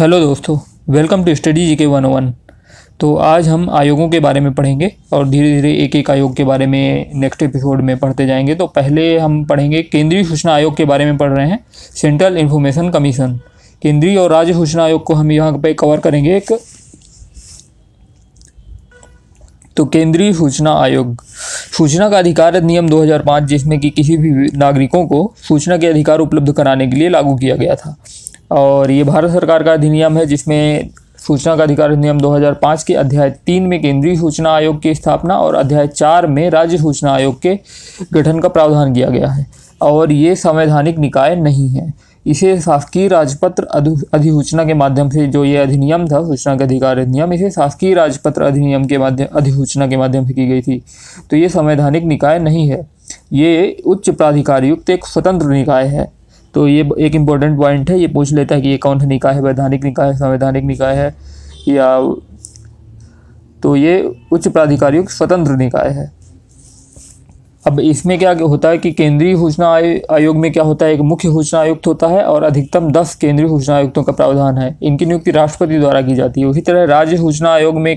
Hello दोस्तों, welcome to study जी के one one. तो आज हम आयोगों के बारे में पढ़ेंगे और धीरे धीरे एक एक आयोग के बारे में नेक्स्ट एपिसोड में पढ़ते जाएँगे। तो पहले हम पढ़ेंगे केंद्रीय सूचना आयोग के बारे में पढ़ रहे हैं सेंट्रल इन्फॉर्मेशन कमीशन केंद्रीय और राज्य सूचना आयोग को हम यहाँ पे कवर करेंगे एक। तो केंद्रीय सूचना आयोग। सूचना का अधिकार अधिनियम 2005 जिसमें कि किसी भी नागरिकों को सूचना के अधिकार उपलब्ध कराने के लिए लागू किया गया था। और ये भारत सरकार का अधिनियम है, जिसमें सूचना का अधिकार अधिनियम 2005 के अध्याय तीन में केंद्रीय सूचना आयोग की स्थापना और अध्याय चार में राज्य सूचना आयोग के गठन का प्रावधान किया गया है। और ये संवैधानिक निकाय नहीं है। इसे शासकीय राजपत्र अधिसूचना के माध्यम से जो ये अधिनियम था, सूचना का अधिकार अधिनियम, इसे शासकीय राजपत्र अधिनियम के माध्यम अधिसूचना के माध्यम से की गई थी। तो ये संवैधानिक निकाय नहीं है। ये उच्च प्राधिकार युक्त एक स्वतंत्र निकाय है। तो ये एक इम्पोर्टेंट पॉइंट है, ये पूछ लेता है कि ये कौन सा निकाय है, वैधानिक निकाय है, संवैधानिक निकाय है, या तो ये उच्च प्राधिकारी स्वतंत्र निकाय है। अब इसमें क्या होता है कि केंद्रीय सूचना आयोग में क्या होता है, एक मुख्य सूचना आयुक्त होता है और अधिकतम दस केंद्रीय सूचना आयुक्तों का प्रावधान है। इनकी नियुक्ति राष्ट्रपति द्वारा की जाती है। उसी तरह राज्य सूचना आयोग में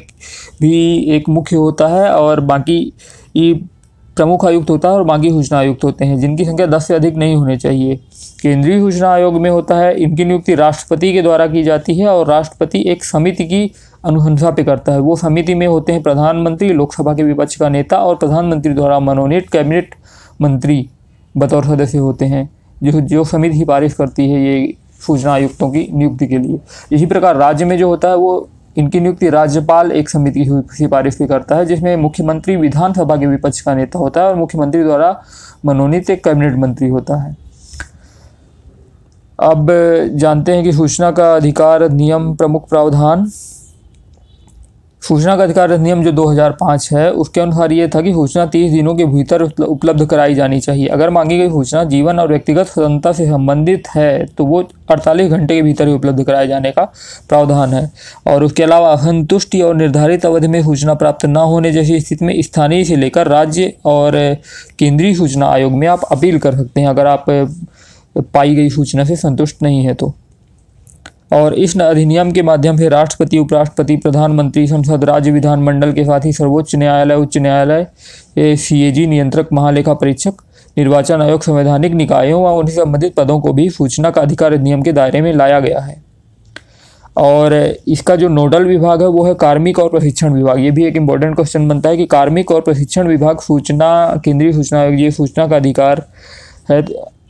भी एक मुख्य होता है और बाकी प्रमुख आयुक्त होता है और बाकी सूचना आयुक्त होते हैं, जिनकी संख्या दस से अधिक नहीं होनी चाहिए। केंद्रीय सूचना आयोग में होता है, इनकी नियुक्ति राष्ट्रपति के द्वारा की जाती है और राष्ट्रपति एक समिति की अनुशंसा पे करता है। वो समिति में होते हैं प्रधानमंत्री, लोकसभा के विपक्ष का नेता और प्रधानमंत्री द्वारा मनोनीत कैबिनेट मंत्री बतौर सदस्य होते हैं, जो जो समिति सिफारिश करती है ये सूचना आयुक्तों की नियुक्ति के लिए। इसी प्रकार राज्य में जो होता है, वो इनकी नियुक्ति राज्यपाल एक समिति की सिफारिश भी करता है, जिसमें मुख्यमंत्री, विधानसभा के विपक्ष का नेता होता है और मुख्यमंत्री द्वारा मनोनीत एक कैबिनेट मंत्री होता है। अब जानते हैं कि सूचना का अधिकार नियम प्रमुख प्रावधान सूचना का अधिकार अधिनियम जो 2005 है, उसके अनुसार ये था कि सूचना 30 दिनों के भीतर उपलब्ध कराई जानी चाहिए। अगर मांगी गई सूचना जीवन और व्यक्तिगत स्वतंत्रता से संबंधित है तो वो 48 घंटे के भीतर ही उपलब्ध कराए जाने का प्रावधान है। और उसके अलावा असंतुष्टि और निर्धारित अवधि में सूचना प्राप्त न होने जैसी स्थिति में स्थानीय से लेकर राज्य और केंद्रीय सूचना आयोग में आप अपील कर सकते हैं। अगर आप पाई गई सूचना से संतुष्ट नहीं है तो। और इस अधिनियम के माध्यम से राष्ट्रपति, उपराष्ट्रपति, प्रधानमंत्री, संसद, राज्य विधानमंडल के साथ ही सर्वोच्च न्यायालय, उच्च न्यायालय सी नियंत्रक, महालेखा परीक्षक, निर्वाचन आयोग, संवैधानिक निकायों व उनसे संबंधित पदों को भी सूचना का अधिकार अधिनियम के दायरे में लाया गया है। और इसका जो नोडल विभाग है वो है कार्मिक और प्रशिक्षण विभाग। ये भी एक इम्पोर्टेंट क्वेश्चन बनता है कि कार्मिक और प्रशिक्षण विभाग सूचना, केंद्रीय सूचना आयोग, ये सूचना का अधिकार है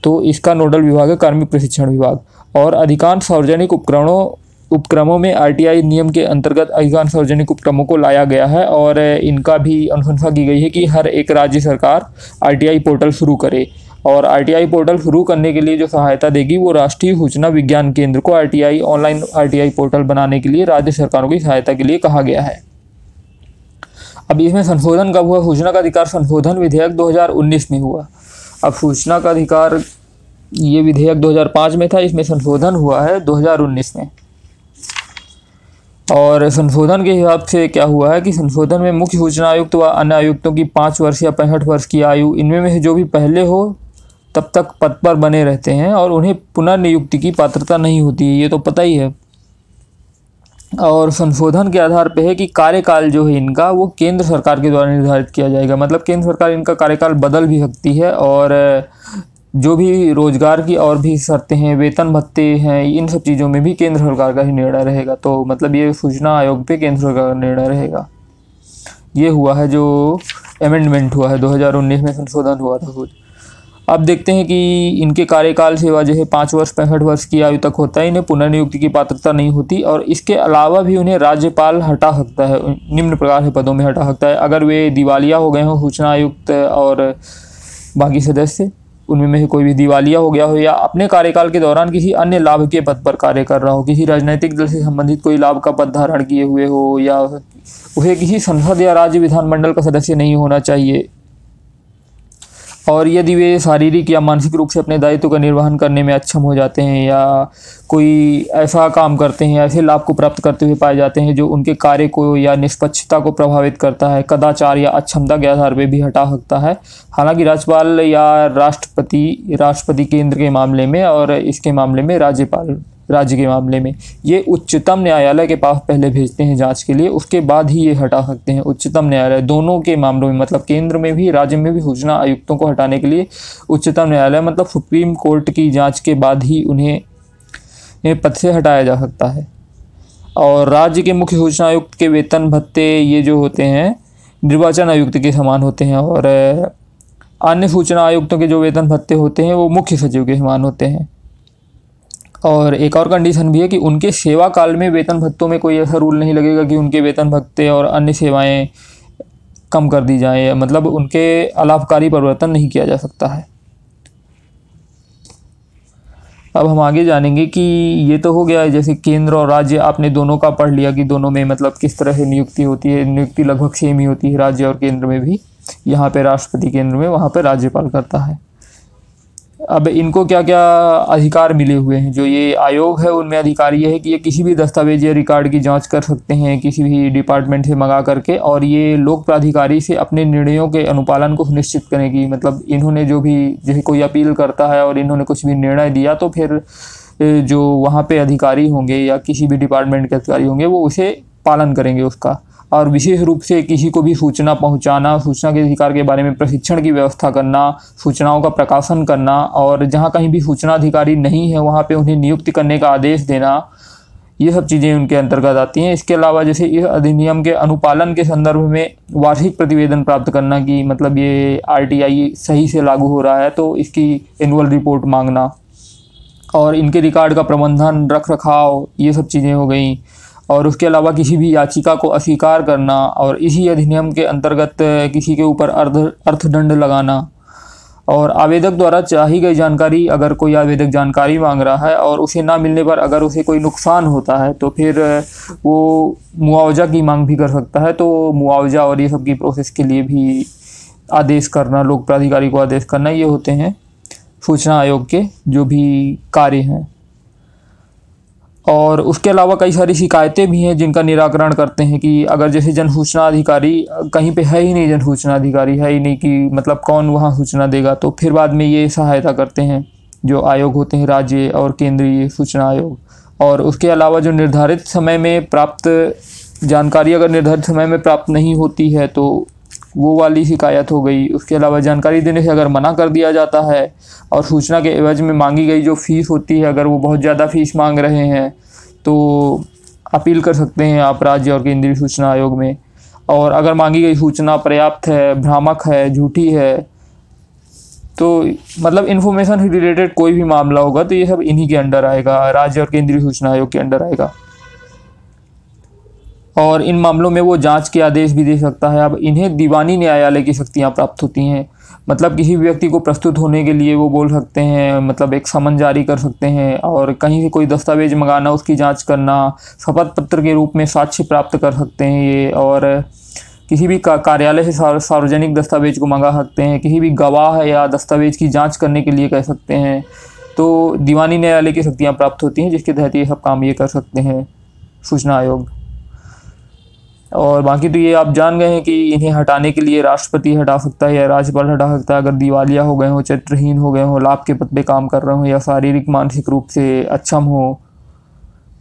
तो इसका नोडल विभाग है कार्मिक प्रशिक्षण विभाग। और अधिकांश सार्वजनिक उपकरणों, उपक्रमों में आरटीआई नियम के अंतर्गत अधिकांश सार्वजनिक उपक्रमों को लाया गया है और इनका भी अनुशंसा की गई है कि हर एक राज्य सरकार आरटीआई पोर्टल शुरू करे। और आरटीआई पोर्टल शुरू करने के लिए जो सहायता देगी, वो राष्ट्रीय सूचना विज्ञान केंद्र को आरटीआई, ऑनलाइन आरटीआई पोर्टल बनाने के लिए राज्य सरकारों की सहायता के लिए कहा गया है। अब इसमें संशोधन कब हुआ? सूचना का अधिकार संशोधन विधेयक 2019 में हुआ। अब सूचना का अधिकार ये विधेयक 2005 में था, इसमें संशोधन हुआ है 2019 में। और संशोधन के हिसाब से क्या हुआ है कि संशोधन में मुख्य सूचना आयुक्त व अन्य आयुक्तों की पाँच वर्ष या पैंसठ वर्ष की आयु, इनमें में जो भी पहले हो, तब तक पद पर बने रहते हैं और उन्हें पुनर्नियुक्ति की पात्रता नहीं होती है ये तो पता ही है। और संशोधन के आधार पर है कि कार्यकाल जो है इनका, वो केंद्र सरकार के द्वारा निर्धारित किया जाएगा। मतलब केंद्र सरकार इनका कार्यकाल बदल भी सकती है और जो भी रोज़गार की और भी शर्तें हैं, वेतन भत्ते हैं, इन सब चीज़ों में भी केंद्र सरकार का ही निर्णय रहेगा। तो मतलब ये सूचना आयोग पे केंद्र सरकार का निर्णय रहेगा। ये हुआ है जो अमेंडमेंट हुआ है 2019 में संशोधन हुआ था कुछ। अब देखते हैं कि इनके कार्यकाल सेवा जो है पाँच वर्ष, पैंसठ वर्ष की आयु तक होता है। इन्हें पुनर्नियुक्ति की पात्रता नहीं होती और इसके अलावा भी उन्हें राज्यपाल हटा सकता है, निम्न प्रकार के पदों में हटा सकता है। अगर वे दिवालिया हो गए हों, सूचना आयुक्त और बाकी सदस्य उनमें में कोई भी दिवालिया हो गया हो या अपने कार्यकाल के दौरान किसी अन्य लाभ के पद पर कार्य कर रहा हो, किसी राजनीतिक दल से संबंधित कोई लाभ का पद धारण किए हुए हो या उसे किसी संसद या राज्य विधानमंडल का सदस्य नहीं होना चाहिए और यदि वे शारीरिक या मानसिक रूप से अपने दायित्व का निर्वहन करने में अक्षम हो जाते हैं या कोई ऐसा काम करते हैं, ऐसे लाभ को प्राप्त करते हुए पाए जाते हैं जो उनके कार्य को या निष्पक्षता को प्रभावित करता है, कदाचार या अक्षमता के आधार पर भी हटा सकता है। हालाँकि राज्यपाल या राष्ट्रपति राष्ट्रपति केंद्र के मामले में और इसके मामले में राज्यपाल राज्य के मामले में। ये उच्चतम न्यायालय के पास पहले भेजते हैं जाँच के लिए, उसके बाद ही ये हटा सकते हैं। उच्चतम न्यायालय दोनों के मामलों में मतलब केंद्र में भी, राज्य में भी सूचना आयुक्तों को हटाने के लिए उच्चतम न्यायालय मतलब सुप्रीम कोर्ट की जाँच के बाद ही उन्हें पद से हटाया जा सकता है। और राज्य के मुख्य सूचना आयुक्त के वेतन भत्ते ये जो होते हैं, निर्वाचन आयुक्त के समान होते हैं और अन्य सूचना आयुक्तों के जो वेतन भत्ते होते हैं, वो मुख्य सचिव के समान होते हैं। और एक और कंडीशन भी है कि उनके सेवा काल में वेतन भत्तों में कोई ऐसा रूल नहीं लगेगा कि उनके वेतन भत्ते और अन्य सेवाएँ कम कर दी जाएँ मतलब उनके अलाभकारी परिवर्तन नहीं किया जा सकता है। अब हम आगे जानेंगे कि ये तो हो गया है, जैसे केंद्र और राज्य, आपने दोनों का पढ़ लिया कि दोनों में मतलब किस तरह से नियुक्ति होती है, नियुक्ति लगभग सेम ही होती है राज्य और केंद्र में भी, यहाँ पे राष्ट्रपति केंद्र में, वहाँ पे राज्यपाल करता है। अब इनको क्या क्या अधिकार मिले हुए हैं? जो ये आयोग है, उनमें अधिकार ये है कि ये किसी भी दस्तावेज़ या रिकॉर्ड की जाँच कर सकते हैं, किसी भी डिपार्टमेंट से मंगा करके, और ये लोक प्राधिकारी से अपने निर्णयों के अनुपालन को सुनिश्चित करने की मतलब इन्होंने जो भी, जैसे कोई अपील करता है और इन्होंने कुछ भी निर्णय दिया तो फिर जो वहाँ पे अधिकारी होंगे या किसी भी डिपार्टमेंट के अधिकारी होंगे, वो उसे पालन करेंगे उसका। और विशेष रूप से किसी को भी सूचना पहुंचाना, सूचना के अधिकार के बारे में प्रशिक्षण की व्यवस्था करना, सूचनाओं का प्रकाशन करना और जहाँ कहीं भी सूचना अधिकारी नहीं है, वहाँ पे उन्हें नियुक्ति करने का आदेश देना, ये सब चीज़ें उनके अंतर्गत आती हैं। इसके अलावा जैसे इस अधिनियम के अनुपालन के संदर्भ में वार्षिक प्रतिवेदन प्राप्त करना कि मतलब ये आरटीआई सही से लागू हो रहा है तो इसकी एनुअल रिपोर्ट मांगना और इनके रिकॉर्ड का प्रबंधन, रख रखाव, ये सब चीज़ें हो गई। और उसके अलावा किसी भी याचिका को अस्वीकार करना और इसी अधिनियम के अंतर्गत किसी के ऊपर अर्ध, अर्थदंड लगाना। और आवेदक द्वारा चाही गई जानकारी, अगर कोई आवेदक जानकारी मांग रहा है और उसे ना मिलने पर अगर उसे कोई नुकसान होता है तो फिर वो मुआवजा की मांग भी कर सकता है। तो मुआवजा और ये सब की प्रोसेस के लिए भी आदेश करना, लोक प्राधिकारी को आदेश करना, ये होते हैं सूचना आयोग के जो भी कार्य हैं। और उसके अलावा कई सारी शिकायतें भी हैं जिनका निराकरण करते हैं कि अगर जैसे जन सूचना अधिकारी, कहीं पे है ही नहीं जन सूचना अधिकारी, है ही नहीं कि मतलब कौन वहाँ सूचना देगा तो फिर बाद में ये सहायता करते हैं जो आयोग होते हैं, राज्य और केंद्रीय सूचना आयोग। और उसके अलावा जो निर्धारित समय में प्राप्त जानकारी अगर निर्धारित समय में प्राप्त नहीं होती है तो वो वाली शिकायत हो गई। उसके अलावा जानकारी देने से अगर मना कर दिया जाता है और सूचना के एवज में मांगी गई जो फ़ीस होती है, अगर वो बहुत ज़्यादा फ़ीस मांग रहे हैं तो अपील कर सकते हैं आप राज्य और केंद्रीय सूचना आयोग में। और अगर मांगी गई सूचना पर्याप्त है, भ्रामक है, झूठी है तो मतलब इन्फॉर्मेशन से रिलेटेड कोई भी मामला होगा तो ये सब इन्हीं के अंडर आएगा, राज्य और केंद्रीय सूचना आयोग के अंडर आएगा। और इन मामलों में वो जाँच के आदेश भी दे सकता है। अब इन्हें दीवानी न्यायालय की शक्तियाँ प्राप्त होती हैं। मतलब किसी व्यक्ति को प्रस्तुत होने के लिए वो बोल सकते हैं मतलब एक समन जारी कर सकते हैं और कहीं से कोई दस्तावेज़ मंगाना, उसकी जाँच करना, शपथ पत्र के रूप में साक्ष्य प्राप्त कर सकते हैं ये और किसी भी का कार्यालय से सार्वजनिक दस्तावेज़ को मंगा सकते हैं। किसी भी गवाह या दस्तावेज़ की जाँच करने के लिए कह सकते हैं। तो दीवानी न्यायालय की शक्तियाँ प्राप्त होती हैं, जिसके तहत ये सब काम ये कर सकते हैं। सूचना आयोग। और बाकी तो ये आप जान गए हैं कि इन्हें हटाने के लिए राष्ट्रपति हटा सकता है या राज्यपाल हटा सकता है। अगर दिवालिया हो गए हों चरित्रहीन हो गए हों, लाभ के पद पे काम कर रहे हों या शारीरिक, मानसिक रूप से अक्षम हो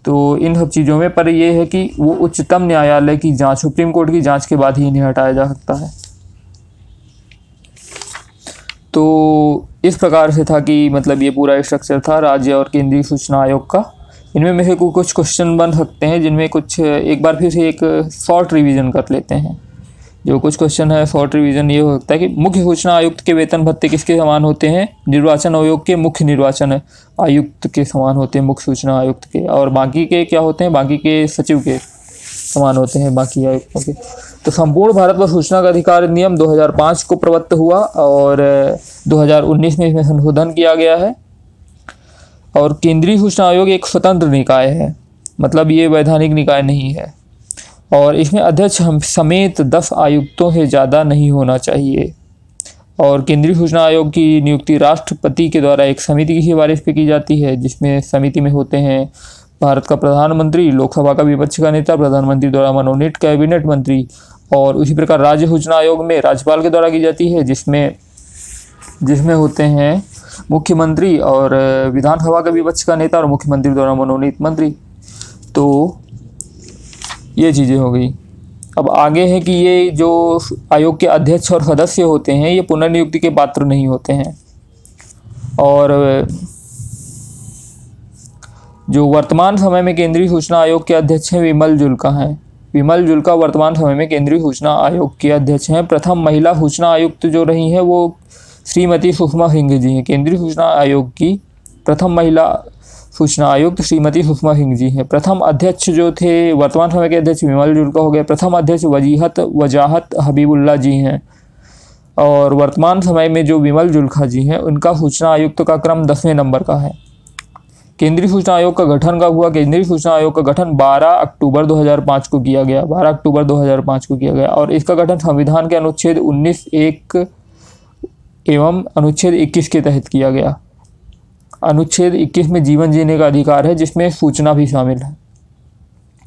तो इन सब चीज़ों में पर यह है कि वो उच्चतम न्यायालय की जाँच, सुप्रीम कोर्ट की जाँच के बाद ही इन्हें हटाया जा सकता है। तो इस प्रकार से था कि मतलब ये पूरा स्ट्रक्चर था राज्य और केंद्रीय सूचना आयोग का। इनमें में से कुछ क्वेश्चन बन सकते हैं, जिनमें कुछ, एक बार फिर से एक शॉर्ट रिवीजन कर लेते हैं। जो कुछ क्वेश्चन है शॉर्ट रिवीजन ये हो सकता है कि मुख्य सूचना आयुक्त के वेतन भत्ते किसके समान होते हैं? निर्वाचन आयोग के मुख्य निर्वाचन आयुक्त के समान होते हैं, मुख्य सूचना आयुक्त के। और बाकी के क्या होते हैं? बाकी के सचिव के समान होते हैं, बाकी आयुक्तों के। तो संपूर्ण भारत पर सूचना का अधिकार नियम 2005 को प्रवत्त हुआ और 2019 में इसमें संशोधन किया गया है। और केंद्रीय सूचना आयोग एक स्वतंत्र निकाय है। मतलब ये वैधानिक निकाय नहीं है। और इसमें अध्यक्ष हम समेत दस आयुक्तों से ज़्यादा नहीं होना चाहिए। और केंद्रीय सूचना आयोग की नियुक्ति राष्ट्रपति के द्वारा एक समिति की सिफारिश पर की जाती है, जिसमें समिति में होते हैं भारत का प्रधानमंत्री, लोकसभा का विपक्ष का नेता, प्रधानमंत्री द्वारा मनोनीत कैबिनेट मंत्री और उसी प्रकार राज्य सूचना आयोग में राज्यपाल के द्वारा की जाती है, जिसमें जिसमें होते हैं मुख्यमंत्री और विधानसभा का विपक्ष का नेता और मुख्यमंत्री द्वारा मनोनीत मंत्री। तो ये चीज़ें हो गई। अब आगे है कि ये जो आयोग के अध्यक्ष और सदस्य होते हैं, ये पुनर्नियुक्ति के पात्र नहीं होते हैं। और, जो वर्तमान समय में केंद्रीय सूचना आयोग के अध्यक्ष हैं, विमल जुल्का हैं। विमल जुल्का वर्तमान समय में केंद्रीय सूचना आयोग के अध्यक्ष हैं। प्रथम महिला सूचना आयुक्त जो रही हैं, वो श्रीमती सुषमा सिंह जी हैं। केंद्रीय सूचना आयोग की प्रथम महिला सूचना आयुक्त श्रीमती सुषमा सिंह जी हैं। प्रथम अध्यक्ष जो थे, वर्तमान समय के अध्यक्ष विमल जुल्का हो गए। प्रथम अध्यक्ष वजीहत वजाहत हबीबुल्ला जी हैं। और वर्तमान समय में जो विमल जुल्खा जी हैं, उनका सूचना आयुक्त का क्रम दसवें नंबर का है। केंद्रीय सूचना आयोग का गठन कब हुआ? केंद्रीय सूचना आयोग का गठन 12 अक्टूबर 2005 को किया गया। 12 अक्टूबर 2005 को किया गया। और इसका गठन संविधान के अनुच्छेद 19 एक एवं अनुच्छेद 21 के तहत किया गया। अनुच्छेद 21 में जीवन जीने का अधिकार है, जिसमें सूचना भी शामिल है।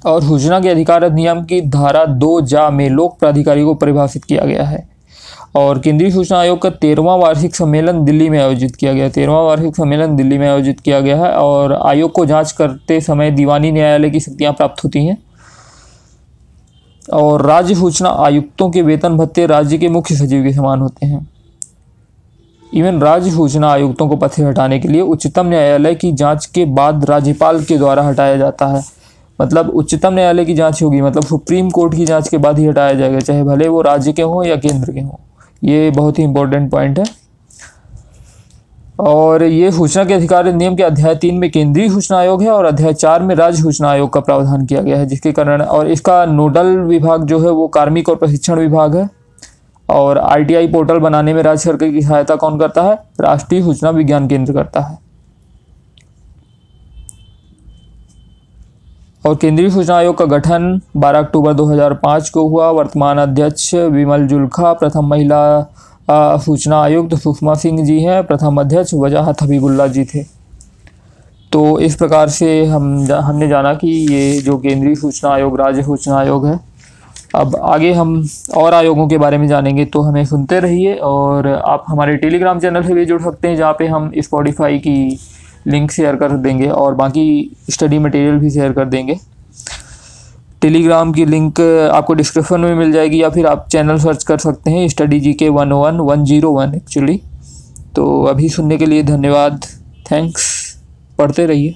और सूचना के अधिकार अधिनियम की धारा दो जा में लोक प्राधिकारी को परिभाषित किया गया है। और केंद्रीय सूचना आयोग का तेरहवा वार्षिक सम्मेलन दिल्ली में आयोजित किया गया। तेरहवा वार्षिक सम्मेलन दिल्ली में आयोजित किया गया है और आयोग को जाँच करते समय दीवानी न्यायालय की शक्तियाँ प्राप्त होती हैं। और राज्य सूचना आयुक्तों के वेतन भत्ते राज्य के मुख्य सचिव के समान होते हैं। इवन राज्य सूचना आयुक्तों को से हटाने के लिए उच्चतम न्यायालय की जाँच के बाद राज्यपाल के द्वारा हटाया जाता है। मतलब उच्चतम न्यायालय की जाँच होगी मतलब सुप्रीम कोर्ट की जाँच के बाद ही हटाया जाएगा, चाहे भले वो राज्य के हों या केंद्र के हों। ये बहुत ही इंपॉर्टेंट पॉइंट है। और ये सूचना के अधिकार नियम के अध्याय तीन में केंद्रीय सूचना आयोग है और अध्याय चार में राज्य सूचना आयोग का प्रावधान किया गया है, जिसके कारण और इसका नोडल विभाग जो है वो कार्मिक और प्रशिक्षण विभाग है। और आरटीआई पोर्टल बनाने में राज्य सरकार की सहायता कौन करता है? राष्ट्रीय सूचना विज्ञान केंद्र करता है। और केंद्रीय सूचना आयोग का गठन 12 अक्टूबर 2005 को हुआ। वर्तमान अध्यक्ष विमल जुल्खा, प्रथम महिला सूचना आयुक्त सुषमा सिंह जी हैं। प्रथम अध्यक्ष वजाहत हबीबुल्ला जी थे। तो इस प्रकार से हम हमने जाना कि ये जो केंद्रीय सूचना आयोग, राज्य सूचना आयोग है अब आगे हम और आयोगों के बारे में जानेंगे तो हमें सुनते रहिए और आप हमारे टेलीग्राम चैनल से भी जुड़ सकते हैं, जहाँ पे हम स्पॉटिफाई की लिंक शेयर कर देंगे और बाकी स्टडी मटेरियल भी शेयर कर देंगे। टेलीग्राम की लिंक आपको डिस्क्रिप्शन में मिल जाएगी या फिर आप चैनल सर्च कर सकते हैं study G K one one one zero one actually तो अभी सुनने के लिए धन्यवाद। थैंक्स पढ़ते रहिए।